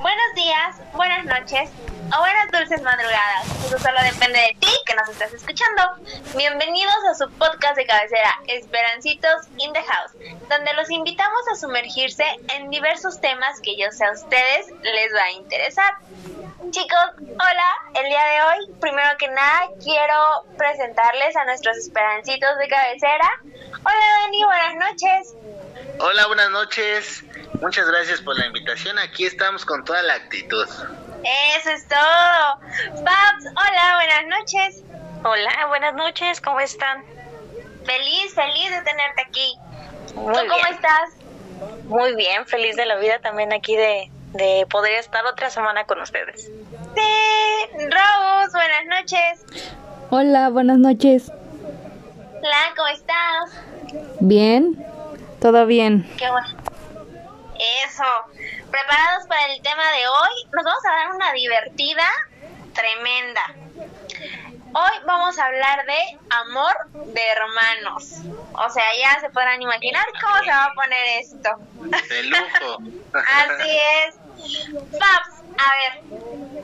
buenos días, buenas noches o buenas dulces madrugadas. Eso solo depende de ti que nos estás escuchando. Bienvenidos a su podcast de cabecera, Esperancitos in the House, donde los invitamos a sumergirse en diversos temas que yo sé a ustedes les va a interesar. Chicos, hola, el día de hoy, primero que nada, quiero presentarles a nuestros esperancitos de cabecera. Hola, Dani, buenas noches. Hola, buenas noches. Muchas gracias por la invitación. Aquí estamos con toda la actitud. Eso es todo. Babs, hola, buenas noches. Hola, buenas noches, ¿cómo están? Feliz, feliz de tenerte aquí. Muy ¿Tú cómo estás? Muy bien, feliz de la vida también aquí de, de poder estar otra semana con ustedes. Sí, Rose, buenas noches. Hola, buenas noches. Hola, ¿cómo estás? Bien, todo bien. Qué bueno. Eso. ¿Preparados para el tema de hoy? Nos vamos a dar una divertida tremenda. Hoy vamos a hablar de amor de hermanos. O sea, ya se podrán imaginar cómo se va a poner esto. De lujo. Así es. Paps, a ver,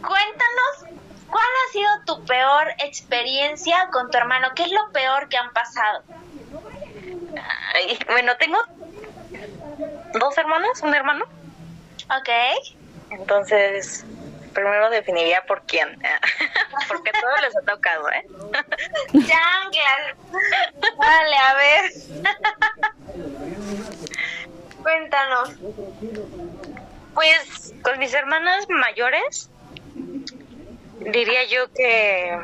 cuéntanos, ¿cuál ha sido tu peor experiencia con tu hermano? ¿Qué es lo peor que han pasado? Ay, bueno, tengo dos hermanos, un hermano. Ok. Entonces, primero definiría por quién. Porque a todos les ha tocado, ¿eh? Chanclas. Vale, a ver. Cuéntanos. Pues con mis hermanas mayores, diría yo que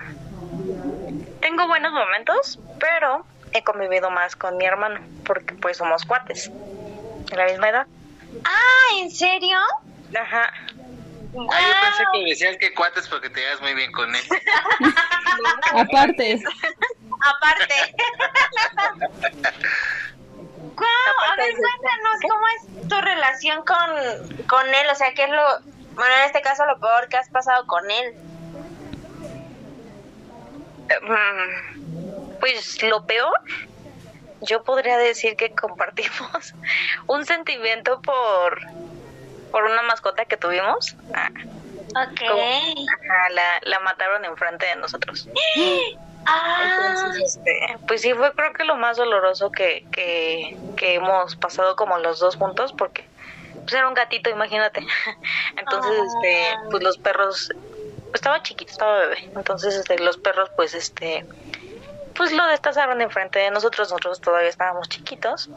tengo buenos momentos, pero he convivido más con mi hermano, porque pues somos cuates, de la misma edad. Ah, ¿en serio? Ajá. Ah, yo pensé que decías que cuates porque te llevas muy bien con él. Aparte, Aparte. Guau, a ver, cuéntanos cómo es tu relación con, con él, o sea, qué es lo, bueno, en este caso lo peor que has pasado con él. Mm, Pues lo peor, yo podría decir que compartimos un sentimiento por, por una mascota que tuvimos. Ah, como- ajá, la, la mataron enfrente de nosotros. Ah, Entonces, este, pues sí fue creo que lo más doloroso que, que, que hemos pasado como los dos juntos porque pues era un gatito, imagínate. Entonces, este, pues los perros, pues, estaba chiquito, estaba bebé. Entonces, este, los perros, pues, este, pues lo destazaron enfrente de nosotros. Nosotros todavía estábamos chiquitos.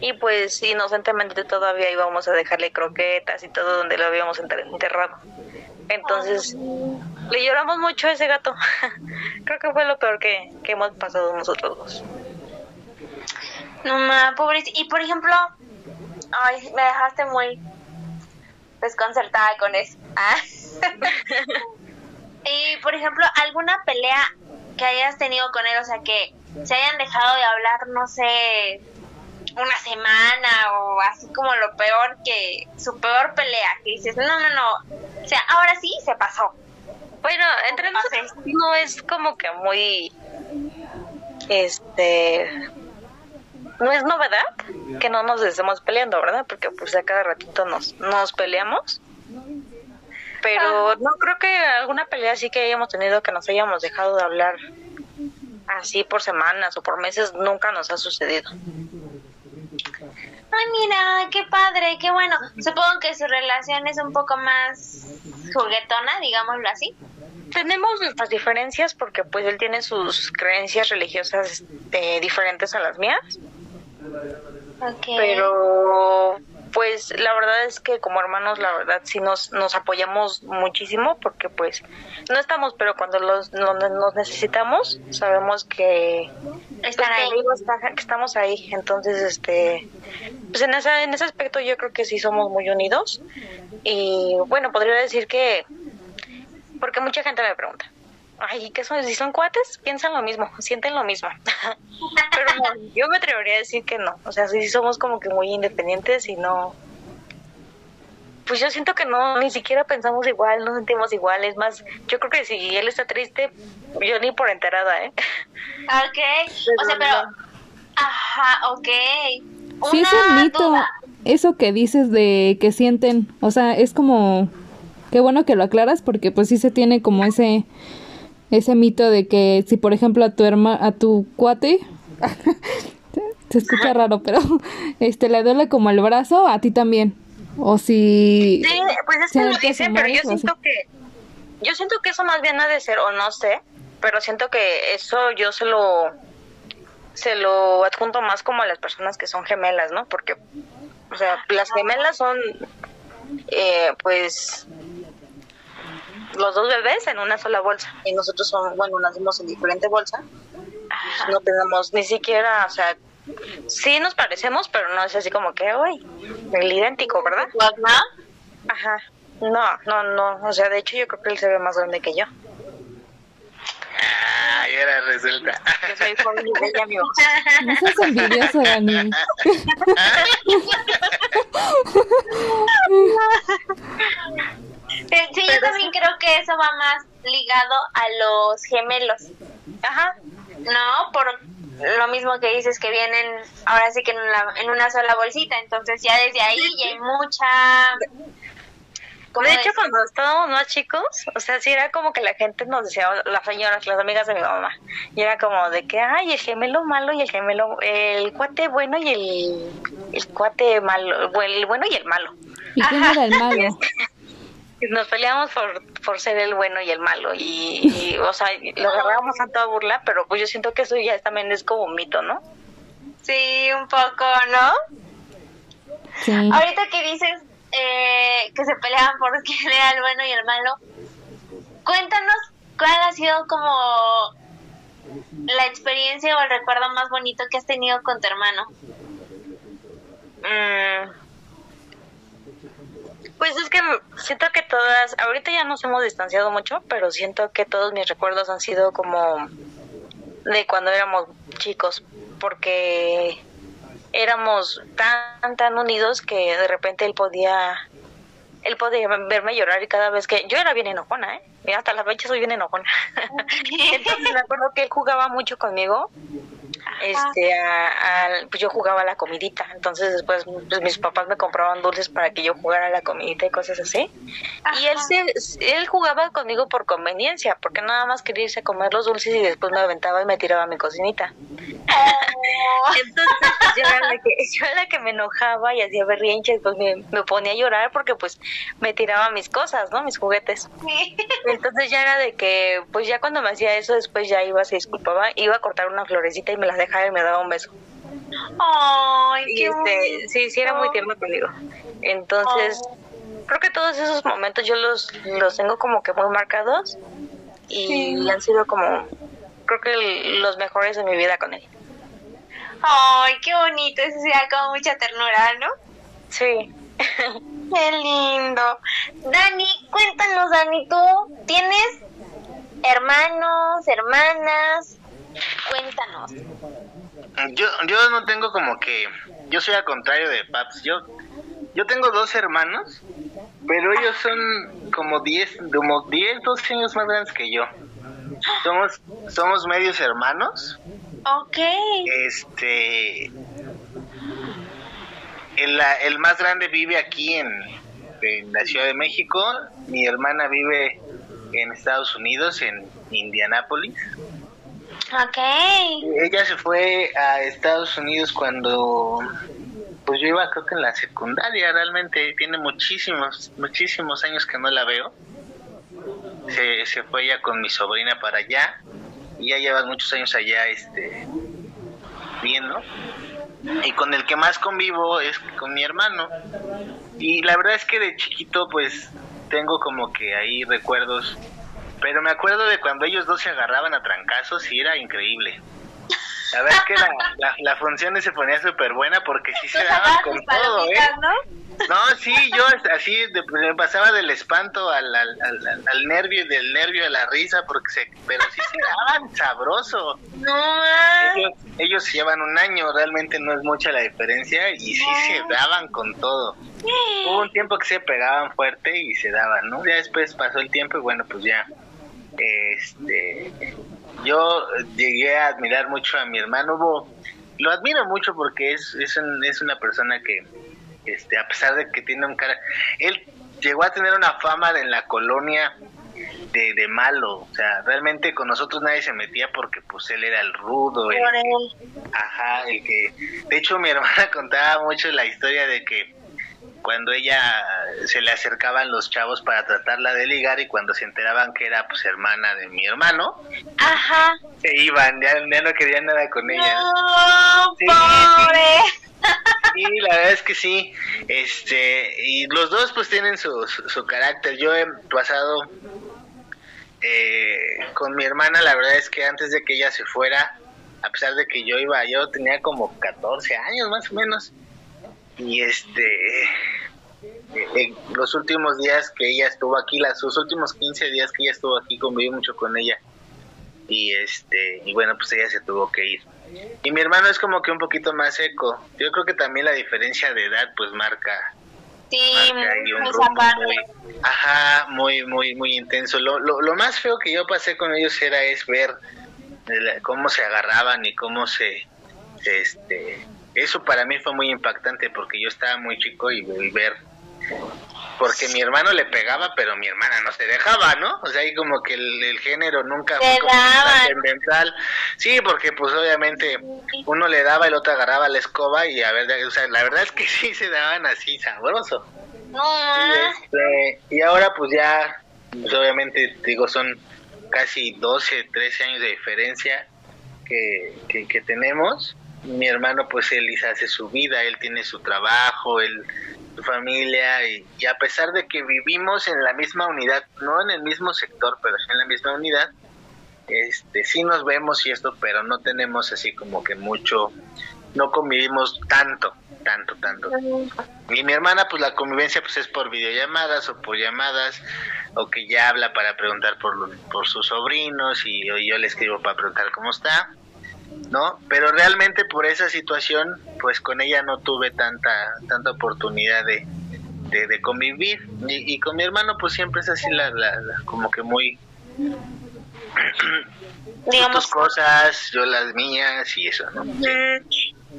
Y pues inocentemente todavía íbamos a dejarle croquetas y todo donde lo habíamos enter- enterrado. Entonces, le lloramos mucho a ese gato. Creo que fue lo peor que, que hemos pasado nosotros dos. no ma. Y por ejemplo, ay, me dejaste muy desconcertada con eso. Ah. y por ejemplo, alguna pelea que hayas tenido con él, o sea, que se hayan dejado de hablar, no sé, una semana o así como lo peor que, su peor pelea, que dices, no, no, no, o sea, ahora sí se pasó. Bueno, entre nosotros no es como que muy, este, no es novedad que no nos estemos peleando, ¿verdad? Porque pues a cada ratito nos, nos peleamos. Pero no creo que alguna pelea así que hayamos tenido que nos hayamos dejado de hablar así por semanas o por meses nunca nos ha sucedido. Ay, mira, qué padre, qué bueno. Supongo que su relación es un poco más juguetona, digámoslo así. Tenemos nuestras diferencias porque pues él tiene sus creencias religiosas eh, diferentes a las mías. Ok. pero pues la verdad es que como hermanos la verdad sí nos, nos apoyamos muchísimo porque pues no estamos pero cuando los, no- nos necesitamos sabemos que, Están pues, que está- estamos ahí. Entonces este pues en ese, en ese aspecto yo creo que sí somos muy unidos. Y bueno podría decir que porque mucha gente me pregunta ay ¿qué son? si son cuates piensan lo mismo sienten lo mismo pero no, yo me atrevería a decir que no. O sea, sí somos como que muy independientes y no. Pues yo siento que no, ni siquiera pensamos igual, no sentimos igual. Es más, yo creo que si él está triste, yo ni por enterada, ¿eh? Ok. O sea, pero. Ajá, ok. sí es un mito. duda. eso que dices de que sienten, o sea, es como, qué bueno que lo aclaras porque pues sí se tiene como ese, ese mito de que si por ejemplo a tu herma, a tu cuate, se escucha raro, pero este le duele como el brazo, a ti también. O si... Sí, pues es que lo dicen, pero yo siento que, yo siento que eso más bien ha de ser, o no sé, pero siento que eso yo se lo se lo adjunto más como a las personas que son gemelas, ¿no? Porque, o sea, las gemelas son, eh, pues, los dos bebés en una sola bolsa. Y nosotros son, bueno, nacimos en diferente bolsa. No tenemos ni siquiera, o sea, sí nos parecemos, pero no es así como que, uy, el idéntico, ¿verdad? Ajá. No, no, no. O sea, de hecho yo creo que él se ve más grande que yo. Ah, ya era resulta. Yo soy joven y bella, amigo. No seas envidioso, Dani. Sí, yo también creo que eso va más ligado a los gemelos. Ajá. No, por lo mismo que dices que vienen ahora sí que en una, en una sola bolsita, entonces ya desde ahí ya hay mucha... ¿cómo De hecho, decir? cuando estábamos más chicos, o sea, sí era como que la gente nos decía, las señoras, las amigas de mi mamá, y era como de que, ay, el gemelo malo y el gemelo, el cuate bueno y el, el cuate malo, el bueno y el malo. ¿Y quién era el malo? Nos peleamos por, por ser el bueno y el malo, y, y, o sea, lo agarrábamos a toda burla, pero pues yo siento que eso ya también es como un mito, ¿no? Sí, un poco, ¿no? Sí. Ahorita que dices eh, que se peleaban por quién era el bueno y el malo, cuéntanos cuál ha sido como la experiencia o el recuerdo más bonito que has tenido con tu hermano. Mm. Pues es que siento que todas, ahorita ya nos hemos distanciado mucho, pero siento que todos mis recuerdos han sido como de cuando éramos chicos, porque éramos tan, tan unidos que de repente él podía, él podía verme llorar y cada vez que, yo era bien enojona, ¿eh? Hasta la fecha soy bien enojona. Entonces me acuerdo que él jugaba mucho conmigo este a, a- pues yo jugaba a la comidita entonces después pues mis papás me compraban dulces para que yo jugara a la comidita y cosas así. Y él se, él jugaba conmigo por conveniencia porque nada más quería irse a comer los dulces y después me aventaba y me tiraba a mi cocinita entonces pues, yo era la que yo era la que me enojaba y hacía berrinche y pues me, me ponía a llorar porque pues me tiraba mis cosas no mis juguetes entonces ya era de que, pues ya cuando me hacía eso, después ya iba, se disculpaba, iba a cortar una florecita y me las dejaba y me daba un beso. Ay, Y qué este, sí, sí era muy tierno conmigo. Entonces, creo que todos esos momentos yo los, los tengo como que muy marcados y han sido como, creo que los mejores de mi vida con él. Ay, qué bonito, eso sí da como mucha ternura, ¿no? Sí. Qué lindo. Dani, cuéntanos, Dani, ¿tú tienes hermanos, hermanas? Cuéntanos. Yo, yo no tengo como que, yo soy al contrario de Paps, yo, yo tengo dos hermanos, pero ellos son como 10, como 10, 12 años más grandes que yo. Somos, somos medios hermanos, Ok. este, el, el más grande vive aquí en, en la Ciudad de México, mi hermana vive en Estados Unidos, en Indianápolis. Ok. Ella se fue a Estados Unidos cuando pues yo iba creo que en la secundaria, realmente tiene muchísimos, muchísimos años que no la veo. Se, se fue ella con mi sobrina para allá ya lleva muchos años allá este viendo. Y con el que más convivo es con mi hermano. Y la verdad es que de chiquito pues tengo como que ahí recuerdos pero me acuerdo de cuando ellos dos se agarraban a trancazos y era increíble. La verdad es que la, la, la función se ponía súper buena porque sí se daban con todo, ¿eh? ¿no? No, sí, yo así de- me pasaba del espanto al, al, al, al- nervio y del nervio a la risa, porque se, pero sí se daban sabroso. No. Ellos, ellos llevan un año, realmente no es mucha la diferencia y sí se daban con todo. Hubo un tiempo que se pegaban fuerte y se daban, ¿no? Ya después pasó el tiempo y bueno, pues ya. Este, yo llegué a admirar mucho a mi hermano. Hubo, lo admiro mucho porque es, es, un- es una persona que, este, a pesar de que tiene un cara, él llegó a tener una fama en la colonia de, de malo, o sea, realmente con nosotros nadie se metía porque pues él era el rudo, el, ajá, el que, de hecho mi hermana contaba mucho la historia de que cuando ella se le acercaban los chavos para tratarla de ligar y cuando se enteraban que era pues hermana de mi hermano, Ajá. se iban, ya, ya no querían nada con ella. No, Sí, pobre. Sí, la verdad es que sí. Este, y los dos pues tienen su, su, su carácter. Yo he pasado eh, con mi hermana, la verdad es que antes de que ella se fuera, a pesar de que yo iba, yo tenía como 14 años más o menos. Y este, en los últimos días que ella estuvo aquí, las, sus últimos 15 días que ella estuvo aquí, conviví mucho con ella. Y este, y bueno, pues ella se tuvo que ir. Y mi hermano es como que un poquito más seco. Yo creo que también la diferencia de edad pues marca, Sí, marca un rumbo muy, ajá, muy, muy, muy intenso. Lo, lo, lo más feo que yo pasé con ellos era es ver cómo se agarraban y cómo se, se, este, eso para mí fue muy impactante porque yo estaba muy chico y, y ver porque mi hermano le pegaba, pero mi hermana no se dejaba, ¿no? O sea, ahí como que el, el género nunca Se fue trascendental. Sí, porque pues obviamente uno le daba, el otro agarraba la escoba y a ver, o sea, la verdad es que sí se daban así sabroso. Y, este, y ahora pues ya, pues, obviamente digo, son casi 12, 13 años de diferencia que, que, que tenemos. Mi hermano pues él hace su vida, él tiene su trabajo, él su familia y, y a pesar de que vivimos en la misma unidad, no en el mismo sector, pero en la misma unidad, este sí nos vemos y esto, pero no tenemos así como que mucho, no convivimos tanto, tanto, tanto. Y mi hermana, pues la convivencia pues es por videollamadas o por llamadas, o que ya habla para preguntar por, por sus sobrinos y yo le escribo para preguntar cómo está, ¿no? Pero realmente por esa situación, pues con ella no tuve tanta, tanta oportunidad de, de, de convivir. Y, y con mi hermano, pues siempre es así, la, la- la- como que muy... tus digamos, cosas, yo las mías y eso, ¿no?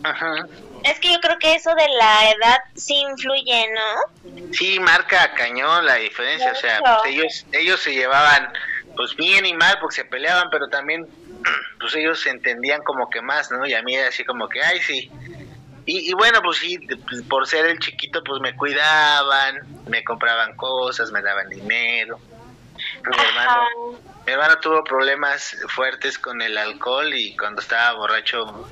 Ajá. es que yo creo que eso de la edad sí influye, ¿no? Sí, marca cañón la diferencia, o sea, pues ellos ellos se llevaban pues bien y mal porque se peleaban, pero también pues ellos se entendían como que más, ¿no? Y a mí era así como que, ay, sí. Y, y bueno, pues sí, pues, por ser el chiquito, pues me cuidaban, me compraban cosas, me daban dinero. Mi hermano, mi hermano tuvo problemas fuertes con el alcohol y cuando estaba borracho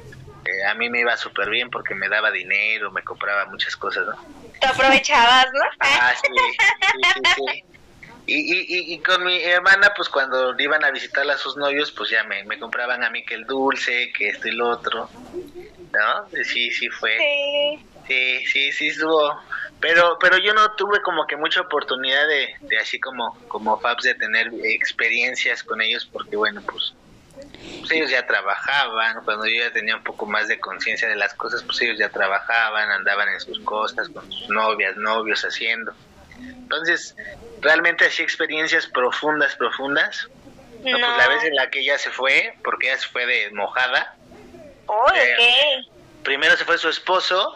eh, a mí me iba súper bien porque me daba dinero, me compraba muchas cosas, ¿no? Te aprovechabas, ¿no? Ah, sí, sí, sí, sí. Y, y, y, y con mi hermana, pues cuando iban a visitar a sus novios, pues ya me, me compraban a mí que el dulce, que esto y lo otro, ¿no? Sí, sí fue. Sí. Sí, sí, sí estuvo. Pero, pero yo no tuve como que mucha oportunidad de, de así como, como Fabs de tener experiencias con ellos porque bueno, pues, pues ellos ya trabajaban, cuando yo ya tenía un poco más de conciencia de las cosas, pues ellos ya trabajaban, andaban en sus costas con sus novias, novios haciendo. Entonces, realmente así experiencias profundas, profundas. No, No. pues la vez en la que ella se fue, porque ella se fue de mojada, Oh, Eh, ok. primero se fue su esposo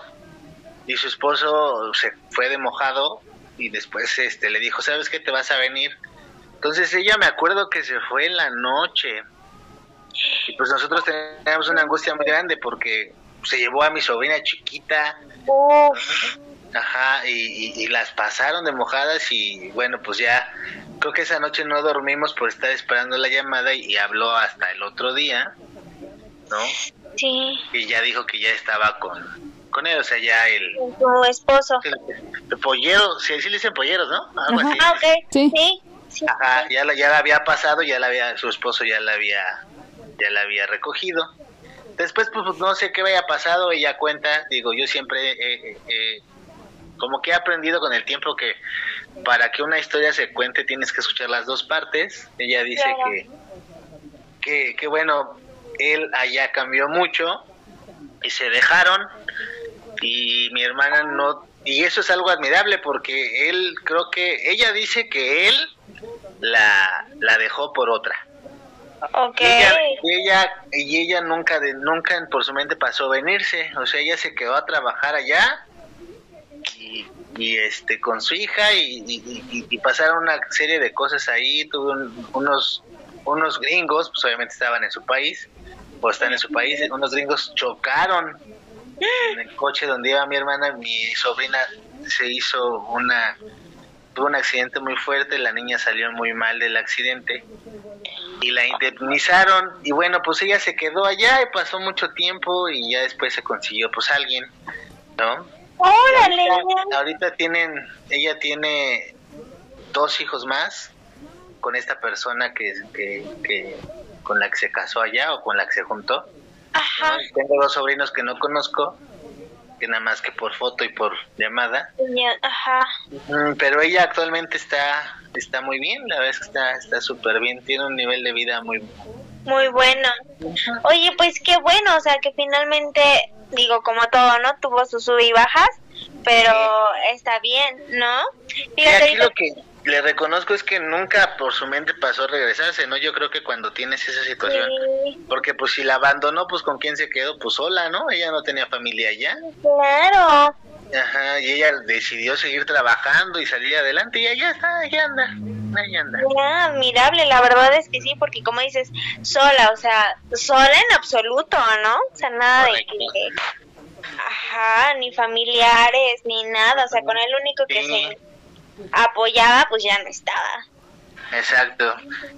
y su esposo se fue de mojado y después este le dijo, ¿sabes qué? Te vas a venir. Entonces ella me acuerdo que se fue en la noche y pues nosotros teníamos una angustia muy grande porque se llevó a mi sobrina chiquita, Uf. Ajá, y, y- y las pasaron de mojadas y bueno, pues ya creo que esa noche no dormimos por estar esperando la llamada y, y habló hasta el otro día, ¿no? Sí. y ya dijo que ya estaba con, con él, o sea, ya el, Tu esposo. el pollero, sí, sí le dicen polleros, ¿no? Algo Ajá. así. Ah, ok. Sí. Sí. sí. Ajá, ya la, ya la había pasado, ya la había, su esposo ya la había, ya la había recogido. Después, pues, pues, no sé qué había pasado, ella cuenta, digo, yo siempre, eh, eh, como que he aprendido con el tiempo que para que una historia se cuente tienes que escuchar las dos partes. Ella dice que, que, que, bueno, él allá cambió mucho y se dejaron y mi hermana no y eso es algo admirable porque él creo que ella dice que él la, la dejó por otra Ok. y ella, y ella y ella nunca de nunca por su mente pasó venirse o sea ella se quedó a trabajar allá y, y, este con su hija y, y, pasaron una serie de cosas ahí. Tuve unos unos gringos, pues obviamente estaban en su país o están en su país. Unos gringos chocaron en el coche donde iba mi hermana. Mi sobrina se hizo una tuvo un accidente muy fuerte, la niña salió muy mal del accidente y la indemnizaron y bueno, pues ella se quedó allá y pasó mucho tiempo y ya después se consiguió pues alguien, ¿no? Órale. Ahorita, tienen, ella tiene dos hijos más con esta persona que, que, con la que se casó allá o con la que se juntó. Ajá. Tengo dos sobrinos que no conozco que nada más que por foto y por llamada. Ajá. Pero ella actualmente está está muy bien, la verdad es que está está súper bien, tiene un nivel de vida muy muy bueno. Oye, pues qué bueno, o sea, que finalmente digo como todo, ¿no? Tuvo sus sub y bajas, pero está bien, ¿no? Fíjate, aquí lo que le reconozco es que nunca por su mente pasó regresarse, ¿no? Yo creo que cuando tienes esa situación, porque pues si la abandonó, pues con quién se quedó, pues sola, ¿no? Ella no tenía familia allá. Claro. Ajá, y ella decidió seguir trabajando y salir adelante y allá está, allá anda, allá anda. Ya, admirable, la verdad es que sí, porque como dices, sola, o sea, sola en absoluto, ¿no? O sea, nada de que... Ajá, ni familiares, ni nada, o sea, con el único que se apoyaba, pues ya no estaba. Exacto.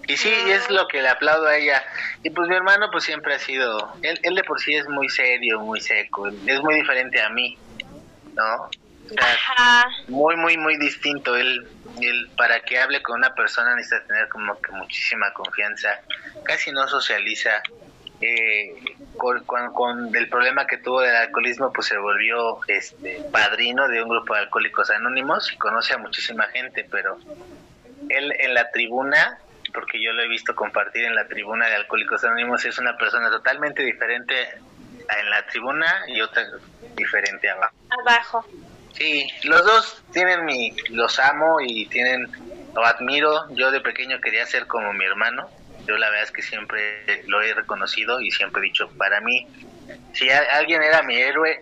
Y sí, es lo que le aplaudo a ella. Y pues mi hermano pues siempre ha sido, él, él de por sí es muy serio, muy seco, es muy diferente a mí, ¿no? Ajá. Muy, muy, muy distinto. Él, él, para que hable con una persona necesita tener como que muchísima confianza. Casi no socializa. Eh, con, con, el problema que tuvo del alcoholismo, pues se volvió este padrino de un grupo de alcohólicos anónimos y conoce a muchísima gente, pero él en la tribuna, porque yo lo he visto compartir en la tribuna de alcohólicos anónimos, es una persona totalmente diferente en la tribuna y otra diferente abajo. Abajo. Sí, los dos tienen mi, los amo y tienen, lo admiro. Yo de pequeño quería ser como mi hermano yo la verdad es que siempre lo he reconocido y siempre he dicho, para mí, si alguien era mi héroe,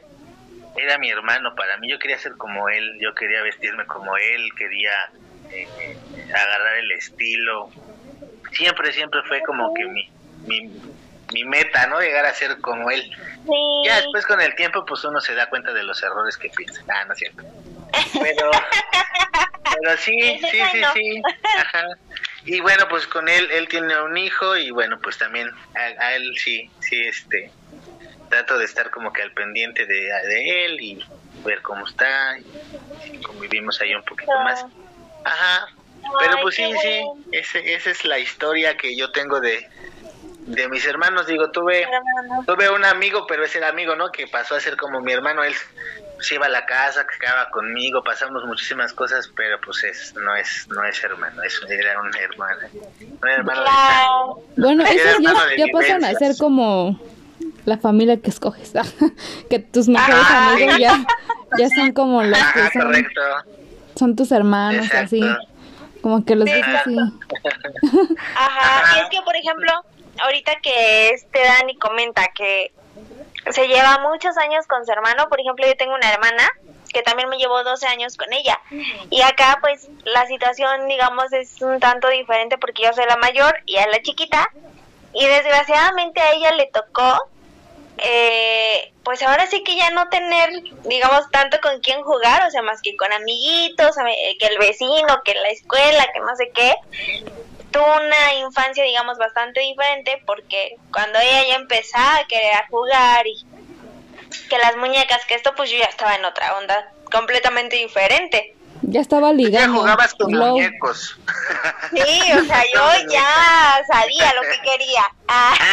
era mi hermano, para mí yo quería ser como él, yo quería vestirme como él, quería eh, agarrar el estilo, siempre, siempre fue como que mi, mi, mi meta, ¿no? Llegar a ser como él. Ya después con el tiempo, pues uno se da cuenta de los errores que piensa. Ah, no es cierto. Pero, pero sí, sí, sí, sí. Ajá. Y bueno, pues con él, él tiene un hijo y bueno, pues también a, él sí, sí, este, trato de estar como que al pendiente de, de él y ver cómo está y convivimos ahí un poquito más. Ajá, pero pues sí, sí, ese, esa es la historia que yo tengo de, de mis hermanos. Digo, tuve, tuve un amigo, pero ese era amigo, ¿no? Que pasó a ser como mi hermano. Él se iba a la casa, que quedaba conmigo, pasamos muchísimas cosas, pero pues es, no es no es hermano, es, era un hermano, un hermano de Bueno, esos ya, pasan a ser como la familia que escoges, que tus mejores ah, amigos ya, ya son como los que son, son tus hermanos, así, como que los ves así. Ajá, y es que por ejemplo, ahorita que este Dani comenta que se lleva muchos años con su hermano. Por ejemplo, yo tengo una hermana que también me llevó 12 años con ella. Y acá, pues, la situación, digamos, es un tanto diferente porque yo soy la mayor y es la chiquita. Y desgraciadamente a ella le tocó, eh, pues ahora sí que ya no tener, digamos, tanto con quién jugar, o sea, más que con amiguitos, que el vecino, que la escuela, que no sé qué tuvo una infancia, digamos, bastante diferente porque cuando ella ya empezaba a querer jugar y que las muñecas, que esto, pues yo ya estaba en otra onda completamente diferente. Ya estaba ligando. Ya jugabas con muñecos. Sí, o sea, yo ya sabía lo que quería. Ah.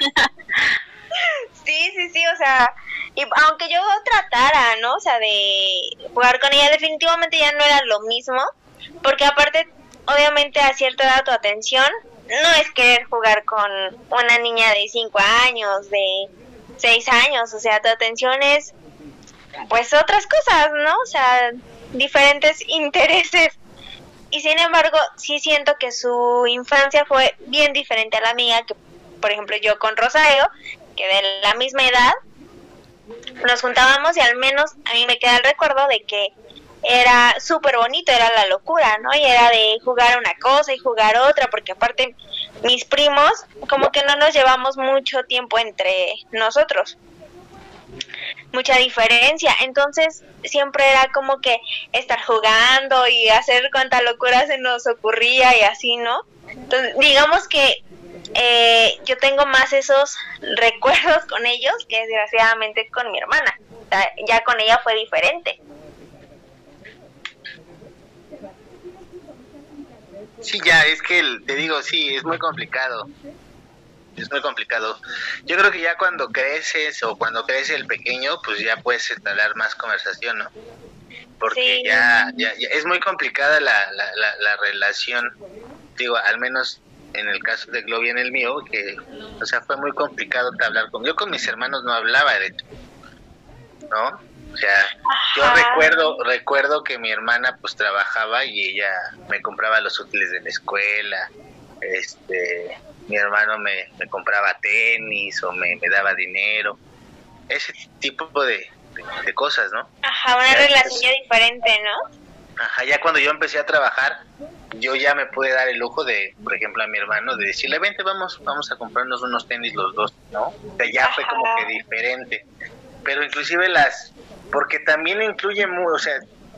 Sí, sí, sí, o sea, y aunque yo tratara, ¿no? O sea, de jugar con ella, definitivamente ya no era lo mismo, porque aparte, obviamente a cierta edad tu atención no es querer jugar con una niña de 5 años, de 6 años, o sea, tu atención es pues otras cosas, ¿no? O sea, diferentes intereses. Y sin embargo, sí siento que su infancia fue bien diferente a la mía, que por ejemplo yo con Rosario, que de la misma edad, nos juntábamos y al menos a mí me queda el recuerdo de que era súper bonito, era la locura, ¿no? Y era de jugar una cosa y jugar otra, porque aparte mis primos como que no nos llevamos mucho tiempo entre nosotros mucha diferencia. Entonces siempre era como que estar jugando y hacer cuanta locura se nos ocurría y así, ¿no? Entonces, digamos que eh, yo tengo más esos recuerdos con ellos que desgraciadamente con mi hermana. Ya con ella fue diferente. Sí, ya, es que te digo, sí, es muy complicado es muy complicado. Yo creo que ya cuando creces o cuando crece el pequeño, pues ya puedes entablar más conversación, ¿no? Porque ya, ya, es muy complicada la, la, la, relación, digo, al menos en el caso de Globo y en el mío, que, o sea, fue muy complicado hablar con... Yo con mis hermanos no hablaba, de ¿no? O sea, yo recuerdo, recuerdo que mi hermana pues trabajaba y ella me compraba los útiles de la escuela, este, mi hermano me, compraba tenis o me, daba dinero, ese tipo de, cosas, ¿no? Ajá, una relación diferente, ¿no? Ajá, ya cuando yo empecé a trabajar, yo ya me pude dar el lujo de, por ejemplo, a mi hermano, de decirle, vente, vamos, vamos a comprarnos unos tenis los dos, ¿no? O sea, ya fue como que diferente. Pero inclusive las, porque también incluye, muy, o sea,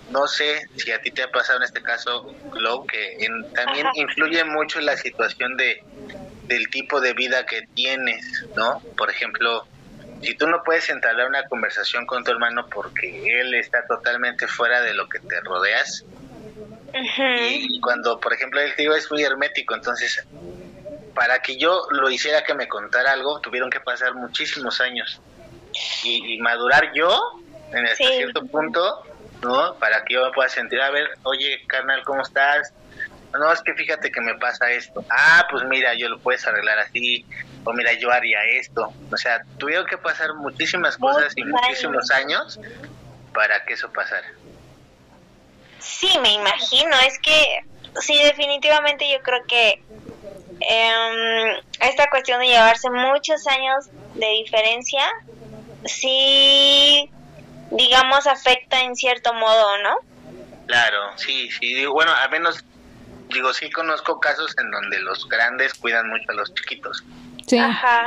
no sé si a ti te ha pasado en este caso, Glow, que también influye mucho la situación de del tipo de vida que tienes, ¿no? Por ejemplo, si tú no puedes entablar una conversación con tu hermano porque él está totalmente fuera de lo que te rodeas, y cuando, por ejemplo, él digo es muy hermético, entonces, para que yo lo hiciera que me contara algo, tuvieron que pasar muchísimos años y, madurar yo en este cierto punto, ¿no? Para que yo me pueda sentir, a ver, oye, carnal, ¿cómo estás? no, es que fíjate que me pasa esto. Ah, pues mira, yo lo puedes arreglar así. O mira, yo haría esto. O sea, tuvieron que pasar muchísimas cosas y muchísimos años para que eso pasara. Sí, me imagino. Es que, sí, definitivamente yo creo que eh, esta cuestión de llevarse muchos años de diferencia, sí, digamos, afecta en cierto modo, ¿no? Claro, sí, sí. Bueno, al menos digo, sí conozco casos en donde los grandes cuidan mucho a los chiquitos. Sí.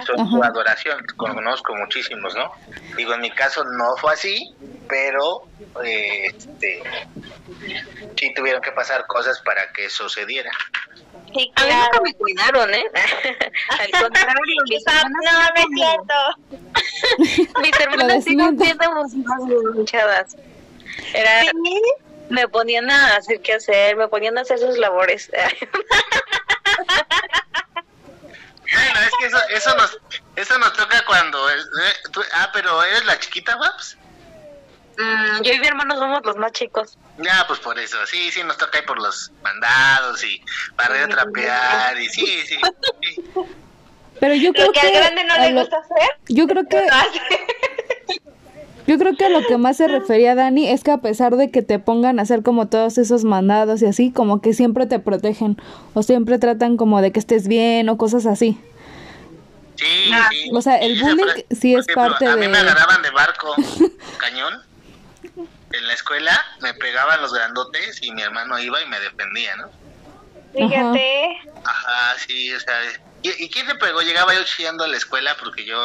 Son su adoración, conozco muchísimos, ¿no? Digo, en mi caso no fue así, pero eh, este, sí tuvieron que pasar cosas para que eso se diera. Sí, A mí nunca me cuidaron, ¿eh? Al contrario, mis hermanas no, me siento. mis hermanas siguen siendo muchadas. Era... ¿Sí? me ponían a hacer qué hacer, me ponían a hacer sus labores. bueno, es que eso, eso, nos, eso nos toca cuando... Eh, ah, pero ¿eres la chiquita, Waps? Mm, yo y mi hermano somos los más chicos. Ya, pues por eso, sí, sí, nos toca ir por los mandados y para trapear y sí, sí. Pero yo creo que, que al grande no le gusta hacer. Yo creo que Yo creo que a lo que más se refería Dani es que a pesar de que te pongan a hacer como todos esos mandados y así, como que siempre te protegen o siempre tratan como de que estés bien o cosas así. Sí, sí. O sea, el bullying sí es parte de... A mí me agarraban de barco, cañón. En la escuela me pegaban los grandotes y mi hermano iba y me defendía, ¿no? Fíjate. Ajá, sí, o sea... ¿Y, ¿Y quién te pegó? Llegaba yo chillando a la escuela porque yo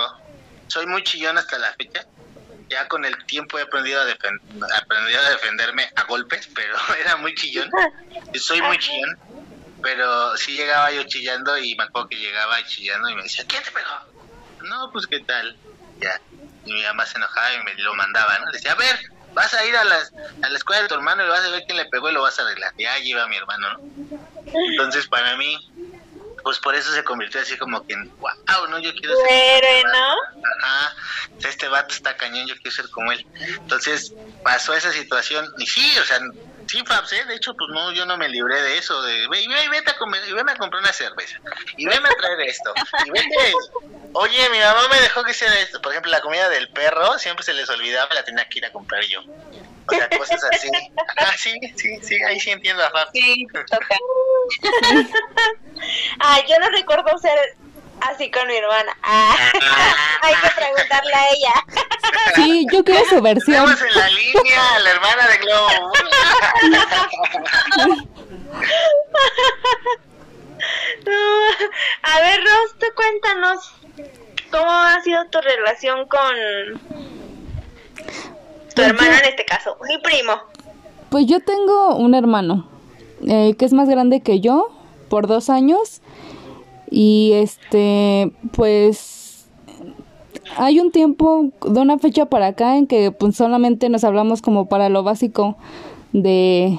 soy muy chillón hasta la fecha ya con el tiempo he aprendido a, aprendido a defenderme a golpes, pero era muy chillón. Soy muy chillón, pero sí llegaba yo chillando y me acuerdo que llegaba chillando y me decía, ¿quién te pegó? No, pues qué tal. Ya. Y mi mamá se enojaba y me lo mandaba, ¿no? Decía, a ver, vas a ir a, las, a la escuela de tu hermano y vas a ver quién le pegó y lo vas a arreglar. Y ahí iba mi hermano, ¿no? Entonces, para mí, pues por eso se convirtió así como que en wow, ¿no? Yo quiero ser. Héroe, ¿no? Ajá, este vato está cañón, yo quiero ser como él. Entonces pasó esa situación, y sí, o sea, sí, Fabs, ¿eh? de hecho, pues no, yo no me libré de eso, de ve, ve, vete a comer, y veme a comprar una cerveza, y veme a traer esto, y vete, oye, mi mamá me dejó que hiciera esto, por ejemplo, la comida del perro, siempre se les olvidaba, la tenía que ir a comprar yo. O sea, cosas así. Ah, sí, sí, sí, ahí sí entiendo a Fab. Sí, toca. ah, yo no recuerdo ser así con mi hermana. Ah, hay que preguntarle a ella. Sí, yo quiero su versión. Tenemos en la línea la hermana de Globo. No, a ver, Ros, tú cuéntanos cómo ha sido tu relación con tu Pues hermano yo- en este caso, mi primo. Pues yo tengo un hermano eh, que es más grande que yo por dos años y este pues hay un tiempo de una fecha para acá en que pues solamente nos hablamos como para lo básico de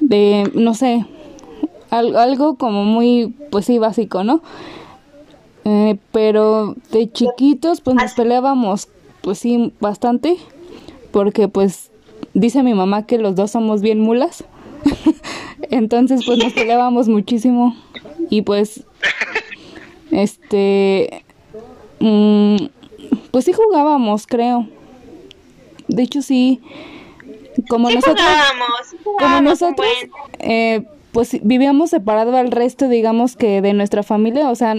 de no sé al- algo como muy pues sí básico no Eh, pero de chiquitos pues nos peleábamos pues sí bastante porque pues dice mi mamá que los dos somos bien mulas. Entonces pues nos peleábamos muchísimo y pues este mm, pues sí jugábamos creo. De hecho sí como Sí nosotros jugábamos, como jugábamos un nosotros eh, pues vivíamos separado al resto digamos que de nuestra familia o sea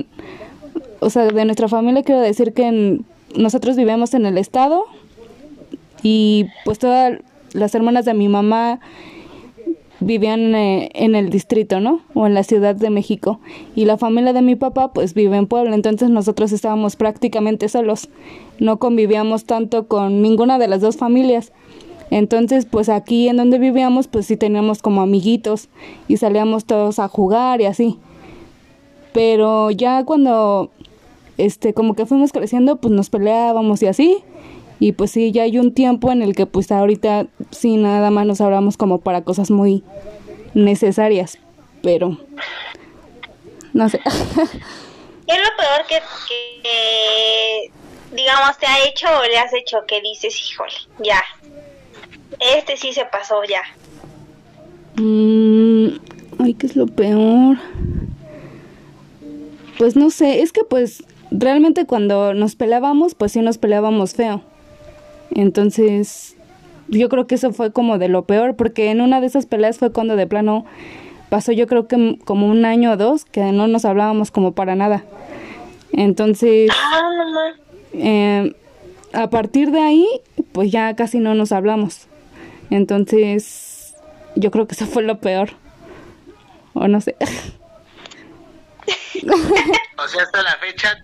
o sea de nuestra familia quiero decir que en- nosotros vivíamos en el estado y pues todas las hermanas de mi mamá vivían eh, en el distrito, ¿no? O en la Ciudad de México. Y la familia de mi papá pues vive en Puebla, entonces nosotros estábamos prácticamente solos. No convivíamos tanto con ninguna de las dos familias. Entonces, pues aquí en donde vivíamos, pues sí teníamos como amiguitos y salíamos todos a jugar y así. Pero ya cuando este como que fuimos creciendo, pues nos peleábamos y así. Y pues sí, ya hay un tiempo en el que pues ahorita sí nada más nos hablamos como para cosas muy necesarias, pero no sé. ¿Qué es lo peor que, que, digamos, te ha hecho o le has hecho que dices, híjole, ya, este sí se pasó ya? Mm, ay, ¿qué es lo peor? Pues no sé, es que pues realmente cuando nos peleábamos, pues sí nos peleábamos feo. Entonces, yo creo que eso fue como de lo peor, porque en una de esas peleas fue cuando de plano pasó yo creo que como un año o dos que no nos hablábamos como para nada. Entonces, eh, a partir de ahí, pues ya casi no nos hablamos. Entonces, yo creo que eso fue lo peor. O no sé. O sea, hasta la fecha,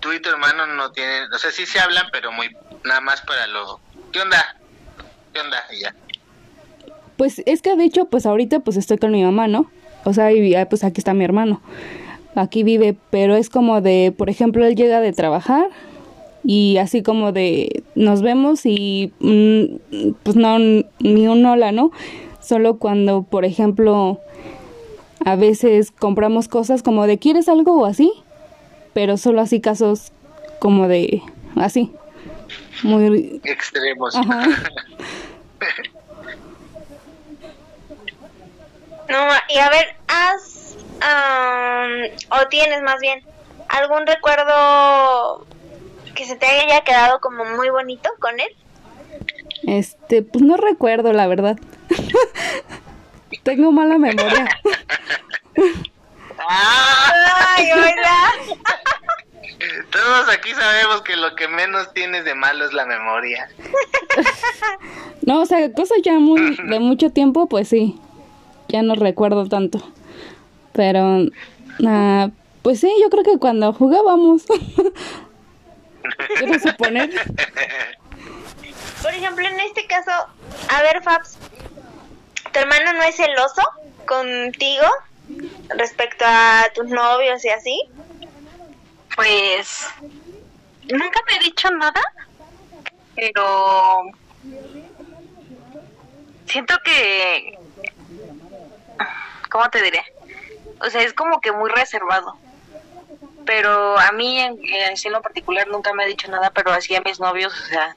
tú y tu hermano no tienen, o sea, sí se hablan, pero muy, nada más para lo, ¿qué onda? ¿Qué onda? Y ya. Pues es que de hecho, pues ahorita pues estoy con mi mamá, ¿no? O sea, y ah, pues aquí está mi hermano. Aquí vive, pero es como de, por ejemplo, él llega de trabajar y así como de nos vemos y mm, pues no ni un hola, ¿no? Solo cuando, por ejemplo, a veces compramos cosas como de ¿quieres algo o así? Pero solo así casos como de así. Muy Extremos. Ajá. No, y a ver, ¿has, am, o tienes más bien, algún recuerdo que se te haya quedado como muy bonito con él? Este, pues no recuerdo, la verdad. Tengo mala memoria. ¡Ah! Ay, hola. Todos aquí sabemos que lo que menos tienes de malo es la memoria. No, o sea, cosas ya muy de mucho tiempo, pues sí. Ya no recuerdo tanto. Pero ah, pues sí, yo creo que cuando jugábamos. Quiero suponer. Por ejemplo, en este caso, a ver, Fabs, ¿tu hermano no es celoso contigo respecto a tus novios y así? Pues nunca me he dicho nada, pero siento que, ¿cómo te diré? O sea, es como que muy reservado. Pero a mí en, en lo particular nunca me ha dicho nada, pero así a mis novios, o sea,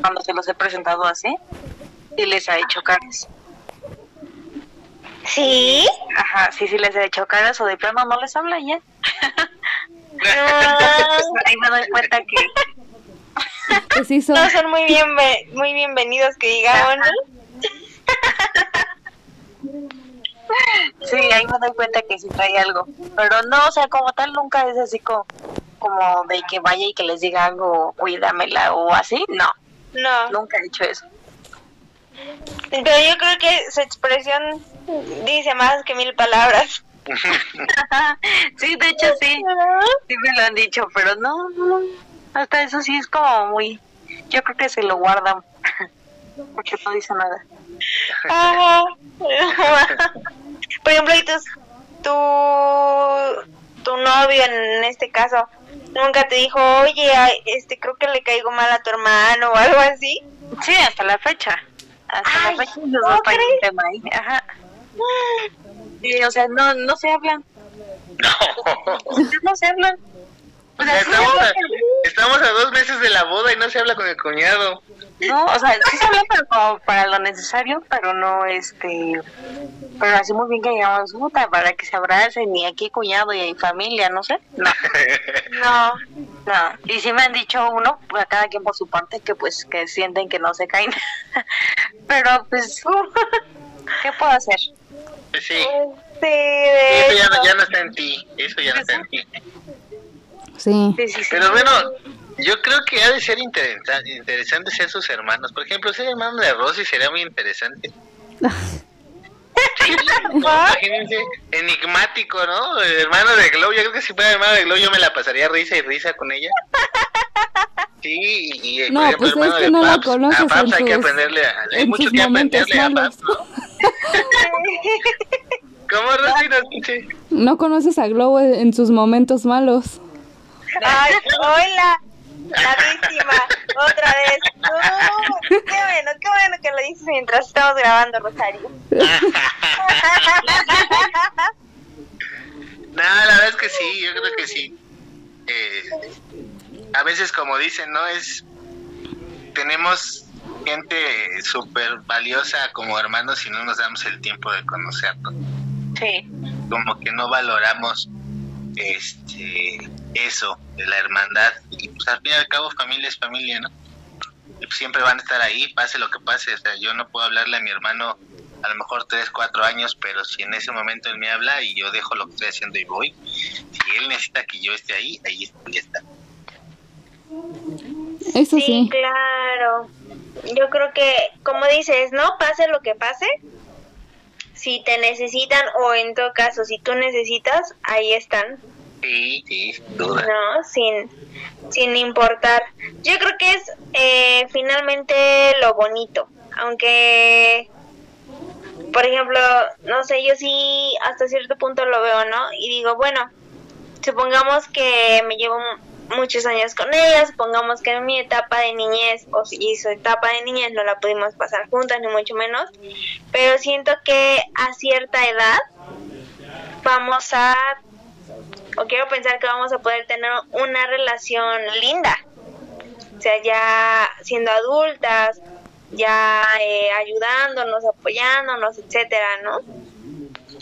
cuando se los he presentado así, sí les ha hecho caras. ¿Sí? Ajá, sí, sí les he hecho caras o de plano no les habla y Ah, Ahí me doy cuenta que son. no son muy bien muy bienvenidos que digamos, ¿no? Sí, ahí me doy cuenta que sí trae algo. Pero no, o sea, como tal, nunca es así como, como de que vaya y que les diga algo, cuídamela o así. No, No, nunca he hecho eso. pero yo creo que su expresión dice más que mil palabras. sí, de hecho sí, sí me lo han dicho, pero no, no, hasta eso sí es como muy, yo creo que se lo guardan, porque no dice nada. Ajá. Por ejemplo, ¿y tus- tu, tu novio en este caso nunca te dijo, oye, este creo que le caigo mal a tu hermano o algo así? Sí, hasta la fecha, hasta Ay, la fecha tema ahí, ajá. Sí, o sea, no, no se hablan, No. no se hablan. O sea, Estamos a, estamos a dos meses de la boda y no se habla con el cuñado. No, o sea, sí se habla pero como para lo necesario, pero no este. Pero así muy bien que digamos, puta, para que se abracen, y aquí cuñado y hay familia, no sé. No, No. no. Y sí me han dicho uno, pues, a cada quien por su parte, que pues que sienten que no se caen. pero pues, ¿qué puedo hacer? Sí, Sí, de eso ya no, ya no está en ti, eso ya no está en ti. Sí. Sí, sí, sí. Pero bueno, yo creo que ha de ser interesa- interesante ser sus hermanos. Por ejemplo, ser hermano de Rosy sería muy interesante. Sí, imagínense, enigmático, ¿no? El hermano de Glow, yo creo que si fuera hermano de Glow yo me la pasaría risa y risa con ella. Sí, y, y, No, por ejemplo, pues es hermano que de no la Paps, conoces a Paps en hay que sus- aprenderle, a, hay mucho que momentos aprenderle a malos. Paps, ¿no? No conoces a Glow en sus momentos malos. Ay, hola, la víctima, otra vez. No, qué bueno, qué bueno que lo dices mientras estamos grabando, Rosario. No, la verdad es que sí, yo creo que sí. Eh, a veces, como dicen, ¿no? Es. Tenemos gente súper valiosa como hermanos y no nos damos el tiempo de conocerlos. Sí. Como que no valoramos este eso de la hermandad. Y pues al fin y al cabo, familia es familia, ¿no? Y pues, siempre van a estar ahí, pase lo que pase. O sea, yo no puedo hablarle a mi hermano a lo mejor tres, cuatro años, pero si en ese momento él me habla y yo dejo lo que estoy haciendo y voy, si él necesita que yo esté ahí, ahí estoy, está. Eso Sí, sí. claro. Yo creo que, como dices, no pase lo que pase, si te necesitan o en todo caso, si tú necesitas, ahí están, Sí, sí, duda. ¿no? Sin, sin importar. Yo creo que es eh, finalmente lo bonito, aunque, por ejemplo, no sé, yo sí hasta cierto punto lo veo, ¿no? Y digo, bueno, supongamos que me llevo muchos años con ella, supongamos que en mi etapa de niñez o si su etapa de niñez no la pudimos pasar juntas, ni mucho menos, pero siento que a cierta edad vamos a, o quiero pensar que vamos a poder tener una relación linda, o sea, ya siendo adultas, ya eh, ayudándonos, apoyándonos, etcétera, ¿no?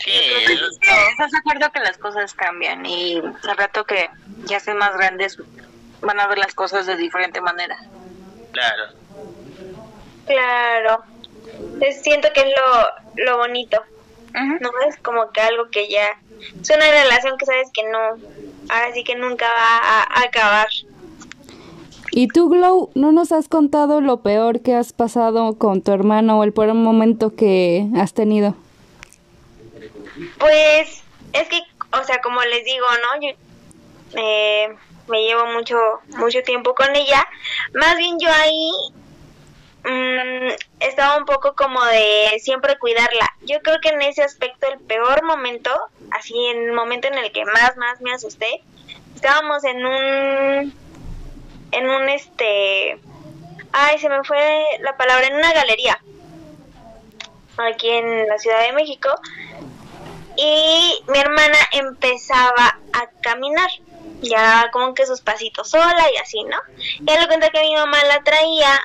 Sí, Sí, ¿Estás de acuerdo que las cosas cambian y al rato que ya sean más grandes van a ver las cosas de diferente manera? claro. Claro. Es- siento que es lo, lo bonito. No es como que algo que ya... Es una relación que sabes que no... Ahora sí que nunca va a, a acabar. ¿Y tú, Glow, no nos has contado lo peor que has pasado con tu hermano o el peor momento que has tenido? Pues es que, o sea, como les digo, ¿no? Yo eh, me llevo mucho mucho tiempo con ella. Más bien yo ahí mm, estaba un poco como de siempre cuidarla. Yo creo que en ese aspecto el peor momento, así en el momento en el que más más me asusté, estábamos en un en un este ay, se me fue la palabra en una galería aquí en la Ciudad de México y mi hermana empezaba a caminar, ya como que sus pasitos sola y así, ¿no? Y le cuenta que mi mamá la traía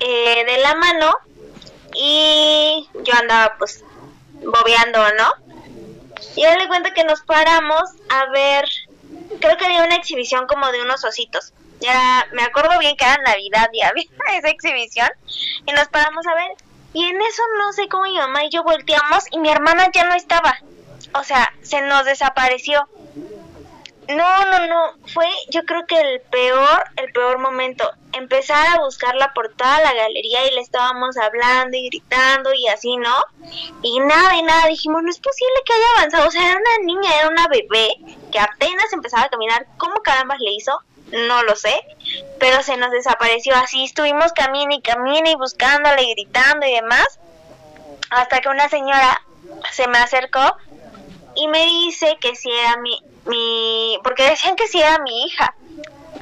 eh, de la mano y yo andaba pues bobeando, ¿no? Y él le cuenta que nos paramos a ver, creo que había una exhibición como de unos ositos. Ya me acuerdo bien que era Navidad y había esa exhibición y nos paramos a ver y en eso no sé cómo mi mamá y yo volteamos y mi hermana ya no estaba. O sea, se nos desapareció. No, no, no, fue yo creo que el peor, el peor momento. Empezar a buscarla por toda la galería y le estábamos hablando y gritando y así, ¿no? Y nada, y nada, dijimos, no es posible que haya avanzado. O sea, era una niña, era una bebé que apenas empezaba a caminar. ¿Cómo caramba le hizo? No lo sé, pero se nos desapareció así. Estuvimos camino y camino y buscándola y gritando y demás. Hasta que una señora se me acercó y me dice que si era mi, mi, porque decían que si era mi hija.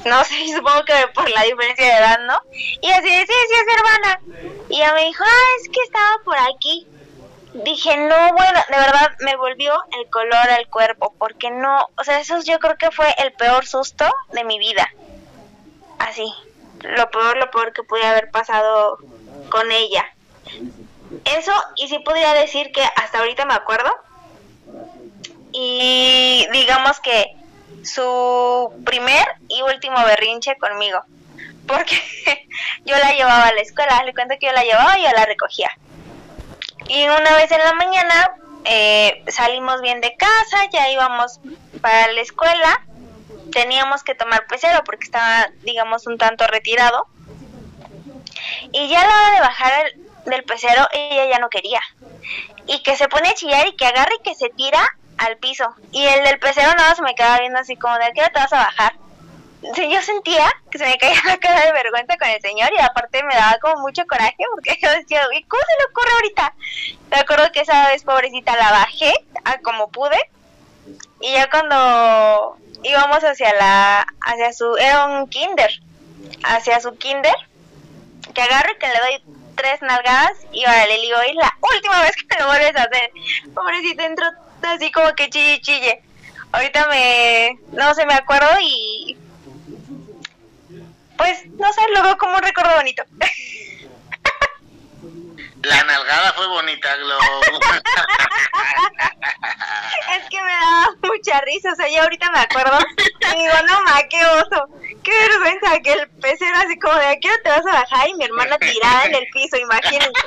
No sé, supongo que por la diferencia de edad, ¿no? Y así decía, sí, es mi hermana. Y ella me dijo, ah, es que estaba por aquí. Dije, no, bueno, de verdad me volvió el color al cuerpo, porque no, o sea, eso yo creo que fue el peor susto de mi vida. Así, lo peor, lo peor que pude haber pasado con ella. Eso, y sí podría decir que hasta ahorita me acuerdo, y digamos que su primer y último berrinche conmigo. Porque yo la llevaba a la escuela, le cuento que yo la llevaba y yo la recogía. Y una vez en la mañana eh, salimos bien de casa, ya íbamos para la escuela, teníamos que tomar pecero porque estaba, digamos, un tanto retirado. Y ya a la hora de bajar del pecero, ella ya no quería. Y que se pone a chillar y que agarra y que se tira al piso. Y el del pecero nada se me quedaba viendo así como, ¿de qué te vas a bajar? yo sentía que se me caía la cara de vergüenza con el señor y aparte me daba como mucho coraje porque yo decía, ¿y cómo se le ocurre ahorita? Me acuerdo que esa vez, pobrecita, la bajé a como pude y ya cuando íbamos hacia la, hacia su, era un kinder, hacia su kinder, que agarro y que le doy tres nalgadas y ahora le digo, es la última vez que lo vuelves a hacer. Pobrecita, entró así como que chille, chille. Ahorita me, no sé, me acuerdo y pues, no sé, lo veo como un recuerdo bonito. La nalgada fue bonita, Glo. es que me daba mucha risa, o sea, yo ahorita me acuerdo y digo, no ma, qué oso, qué vergüenza que el pez era así como de aquí no te vas a bajar y mi hermana tirada en el piso, imagínate.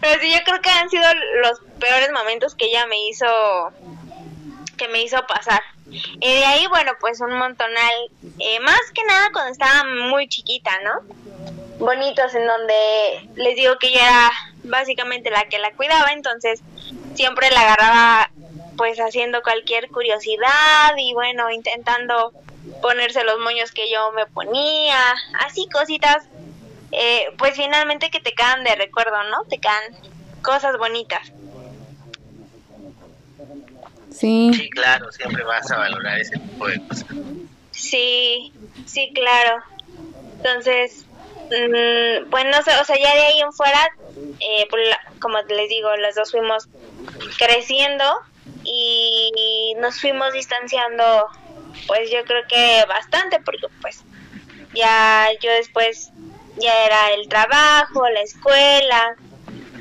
Pero sí, yo creo que han sido los peores momentos que ella me hizo que me hizo pasar. Y de ahí, bueno, pues un montonal, eh, más que nada cuando estaba muy chiquita, ¿no? Bonitos en donde les digo que yo era básicamente la que la cuidaba, entonces siempre la agarraba pues haciendo cualquier curiosidad y bueno, intentando ponerse los moños que yo me ponía, así cositas eh, pues finalmente que te quedan de recuerdo, ¿no? Te quedan cosas bonitas. Sí. Sí, claro, siempre vas a valorar ese tipo de cosas. Sí, sí, claro. Entonces, mmm, pues no sé, o sea, ya de ahí en fuera, eh, como les digo, los dos fuimos creciendo y nos fuimos distanciando, pues yo creo que bastante, porque pues ya yo después ya era el trabajo, la escuela,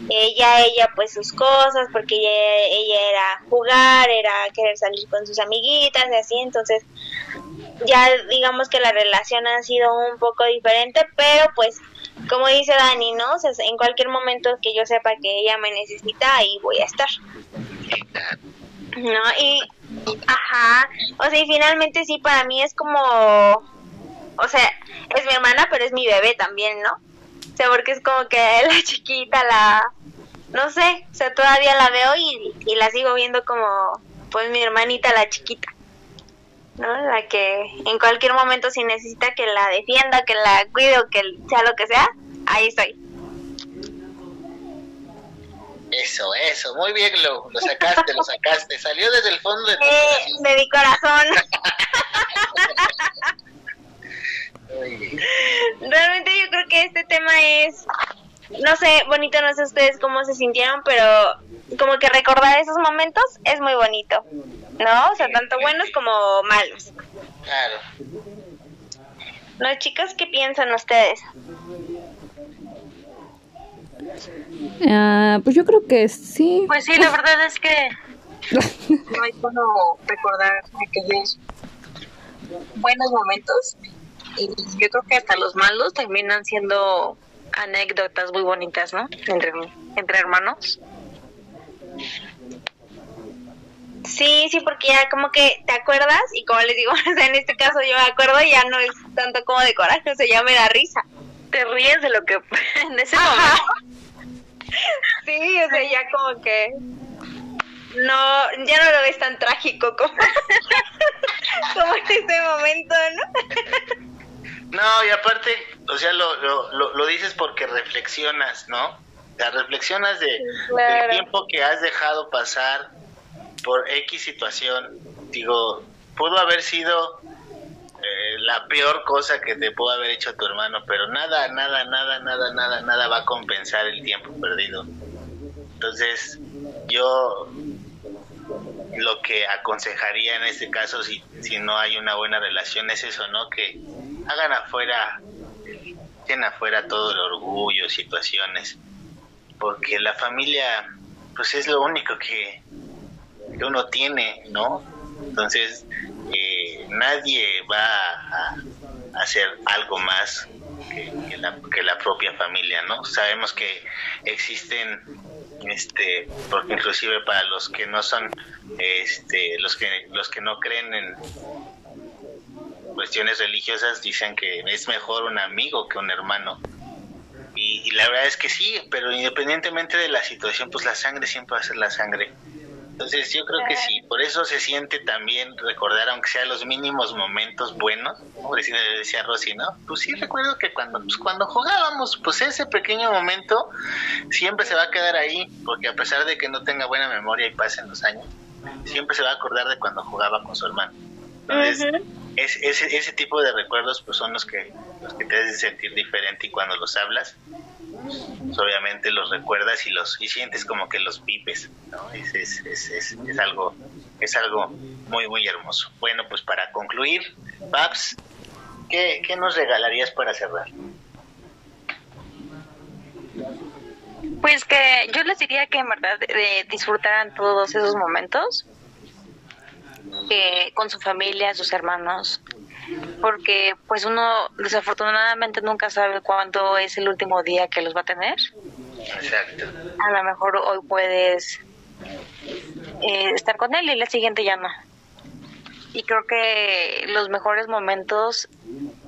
eh, ya ella pues sus cosas, porque ella, ella era jugar, era querer salir con sus amiguitas y así, entonces ya digamos que la relación ha sido un poco diferente, pero pues como dice Dani, ¿no? O sea, en cualquier momento que yo sepa que ella me necesita, ahí voy a estar. ¿No? Y, ajá, o sea, y finalmente sí, para mí es como, o sea, es mi hermana, pero es mi bebé también, ¿no? O sea, porque es como que la chiquita, la, no sé, o sea, todavía la veo y, y la sigo viendo como, pues mi hermanita, la chiquita. ¿no? La que en cualquier momento si necesita que la defienda, que la cuide o que sea lo que sea, ahí estoy. Eso, eso, muy bien lo, lo sacaste, lo sacaste, salió desde el fondo de tu eh, corazón. De mi corazón. Realmente yo creo que este tema es, no sé, bonito, no sé ustedes cómo se sintieron, pero como que recordar esos momentos es muy bonito, ¿no? O sea, tanto buenos como malos. Claro. ¿No, chicos? ¿Qué piensan ustedes? Ah, pues yo creo que sí. Pues sí, la verdad es que no hay como recordar aquellos buenos momentos y yo creo que hasta los malos terminan siendo anécdotas muy bonitas, ¿no? Entre, entre hermanos. Sí, sí, porque ya como que te acuerdas y como les digo, o sea, en este caso yo me acuerdo y ya no es tanto como de coraje, o sea, ya me da risa. Te ríes de lo que en ese Ajá. momento. Sí, o sea, ya como que no, ya no lo ves tan trágico como, como en ese momento, ¿no? No, y aparte, o sea, lo, lo, lo, lo dices porque reflexionas, ¿no? O sea, reflexionas de, Claro. del tiempo que has dejado pasar por X situación. Digo, pudo haber sido eh, la peor cosa que te pudo haber hecho tu hermano, pero nada, nada, nada, nada, nada, nada va a compensar el tiempo perdido. Entonces, yo lo que aconsejaría en este caso, si, si no hay una buena relación, es eso, ¿no? Que hagan afuera, echen afuera todo el orgullo, situaciones, porque la familia, pues es lo único que, uno tiene, ¿no? Entonces, eh, nadie va a, a hacer algo más que, que la, que la propia familia, ¿no? Sabemos que existen, este, porque inclusive para los que no son, este, los que los que no creen en cuestiones religiosas dicen que es mejor un amigo que un hermano. Y, la verdad es que sí, pero independientemente de la situación, pues la sangre siempre va a ser la sangre. Entonces yo creo que sí, por eso se siente también recordar, aunque sea los mínimos momentos buenos, como decía, decía Rosy, ¿no? Pues sí recuerdo que cuando, pues cuando jugábamos, pues ese pequeño momento siempre se va a quedar ahí, porque a pesar de que no tenga buena memoria y pasen los años, siempre se va a acordar de cuando jugaba con su hermano. Entonces. Es- ese, ese tipo de recuerdos pues son los que, los que te hacen sentir diferente y cuando los hablas, pues, obviamente los recuerdas y los y sientes como que los pipes, ¿no? Es, es, es, es, es algo es algo muy muy hermoso. Bueno, pues para concluir, Babs, ¿qué, qué nos regalarías para cerrar? Pues que yo les diría que en verdad eh, disfrutaran todos esos momentos eh, con su familia, sus hermanos, porque pues uno desafortunadamente nunca sabe cuándo es el último día que los va a tener. Exacto. A lo mejor hoy puedes eh, estar con él y la siguiente ya no. Y creo que los mejores momentos,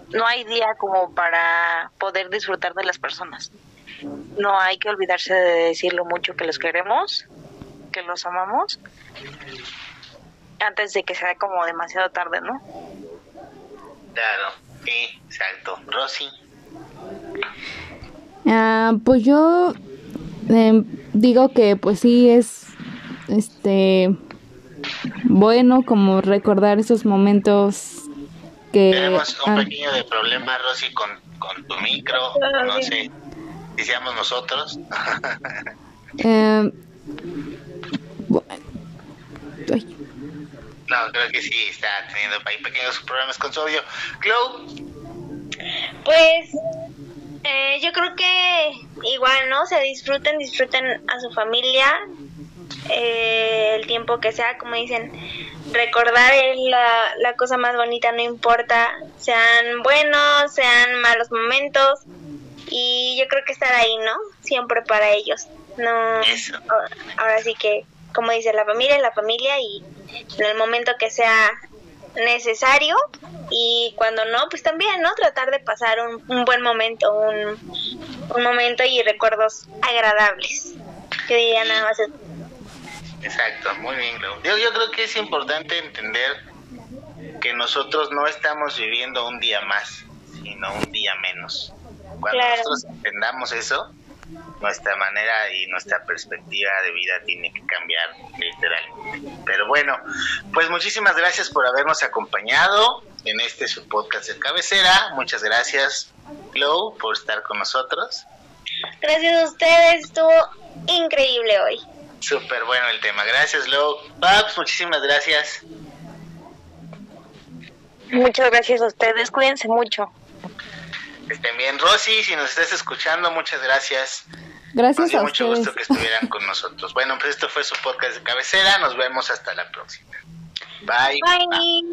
no hay día como para poder disfrutar de las personas. No hay que olvidarse de decir lo mucho que los queremos, que los amamos, antes de que sea como demasiado tarde, ¿no? Claro, sí, exacto. Rosy, Ah, pues yo em, digo que pues sí es este bueno como recordar esos momentos que tenemos un han- pequeño de problema, Rosy, con, con tu micro, no sé si seamos nosotros. em, bu- ay, No, creo que sí, está teniendo ahí pequeños problemas con su audio. Glow, Pues eh, yo creo que igual, ¿no? Se disfruten, disfruten a su familia eh, el tiempo que sea, como dicen, recordar es la, la cosa más bonita, no importa, sean buenos, sean malos momentos y yo creo que estar ahí, ¿no? Siempre para ellos. No, Eso. ahora sí que, como dice la familia, es la familia y en el momento que sea necesario y cuando no, pues también, ¿no? Tratar de pasar un, un buen momento, un, un momento y recuerdos agradables. Yo diría nada más exacto, muy bien. Yo, yo creo que es importante entender que nosotros no estamos viviendo un día más, sino un día menos. Cuando Claro. nosotros entendamos eso, nuestra manera y nuestra perspectiva de vida tiene que cambiar literalmente. Pero bueno, pues muchísimas gracias por habernos acompañado en este su podcast de cabecera. Muchas gracias, Glow, por estar con nosotros. Gracias a ustedes, estuvo increíble hoy. Súper bueno el tema. Gracias, Glow. Babs, muchísimas gracias. Muchas gracias a ustedes, cuídense mucho. Que estén bien. Rosy, si nos estás escuchando, muchas gracias. Nos gracias dio a mucho ustedes gusto que estuvieran con nosotros. Bueno, pues esto fue su podcast de cabecera. Nos vemos hasta la próxima. Bye. Bye.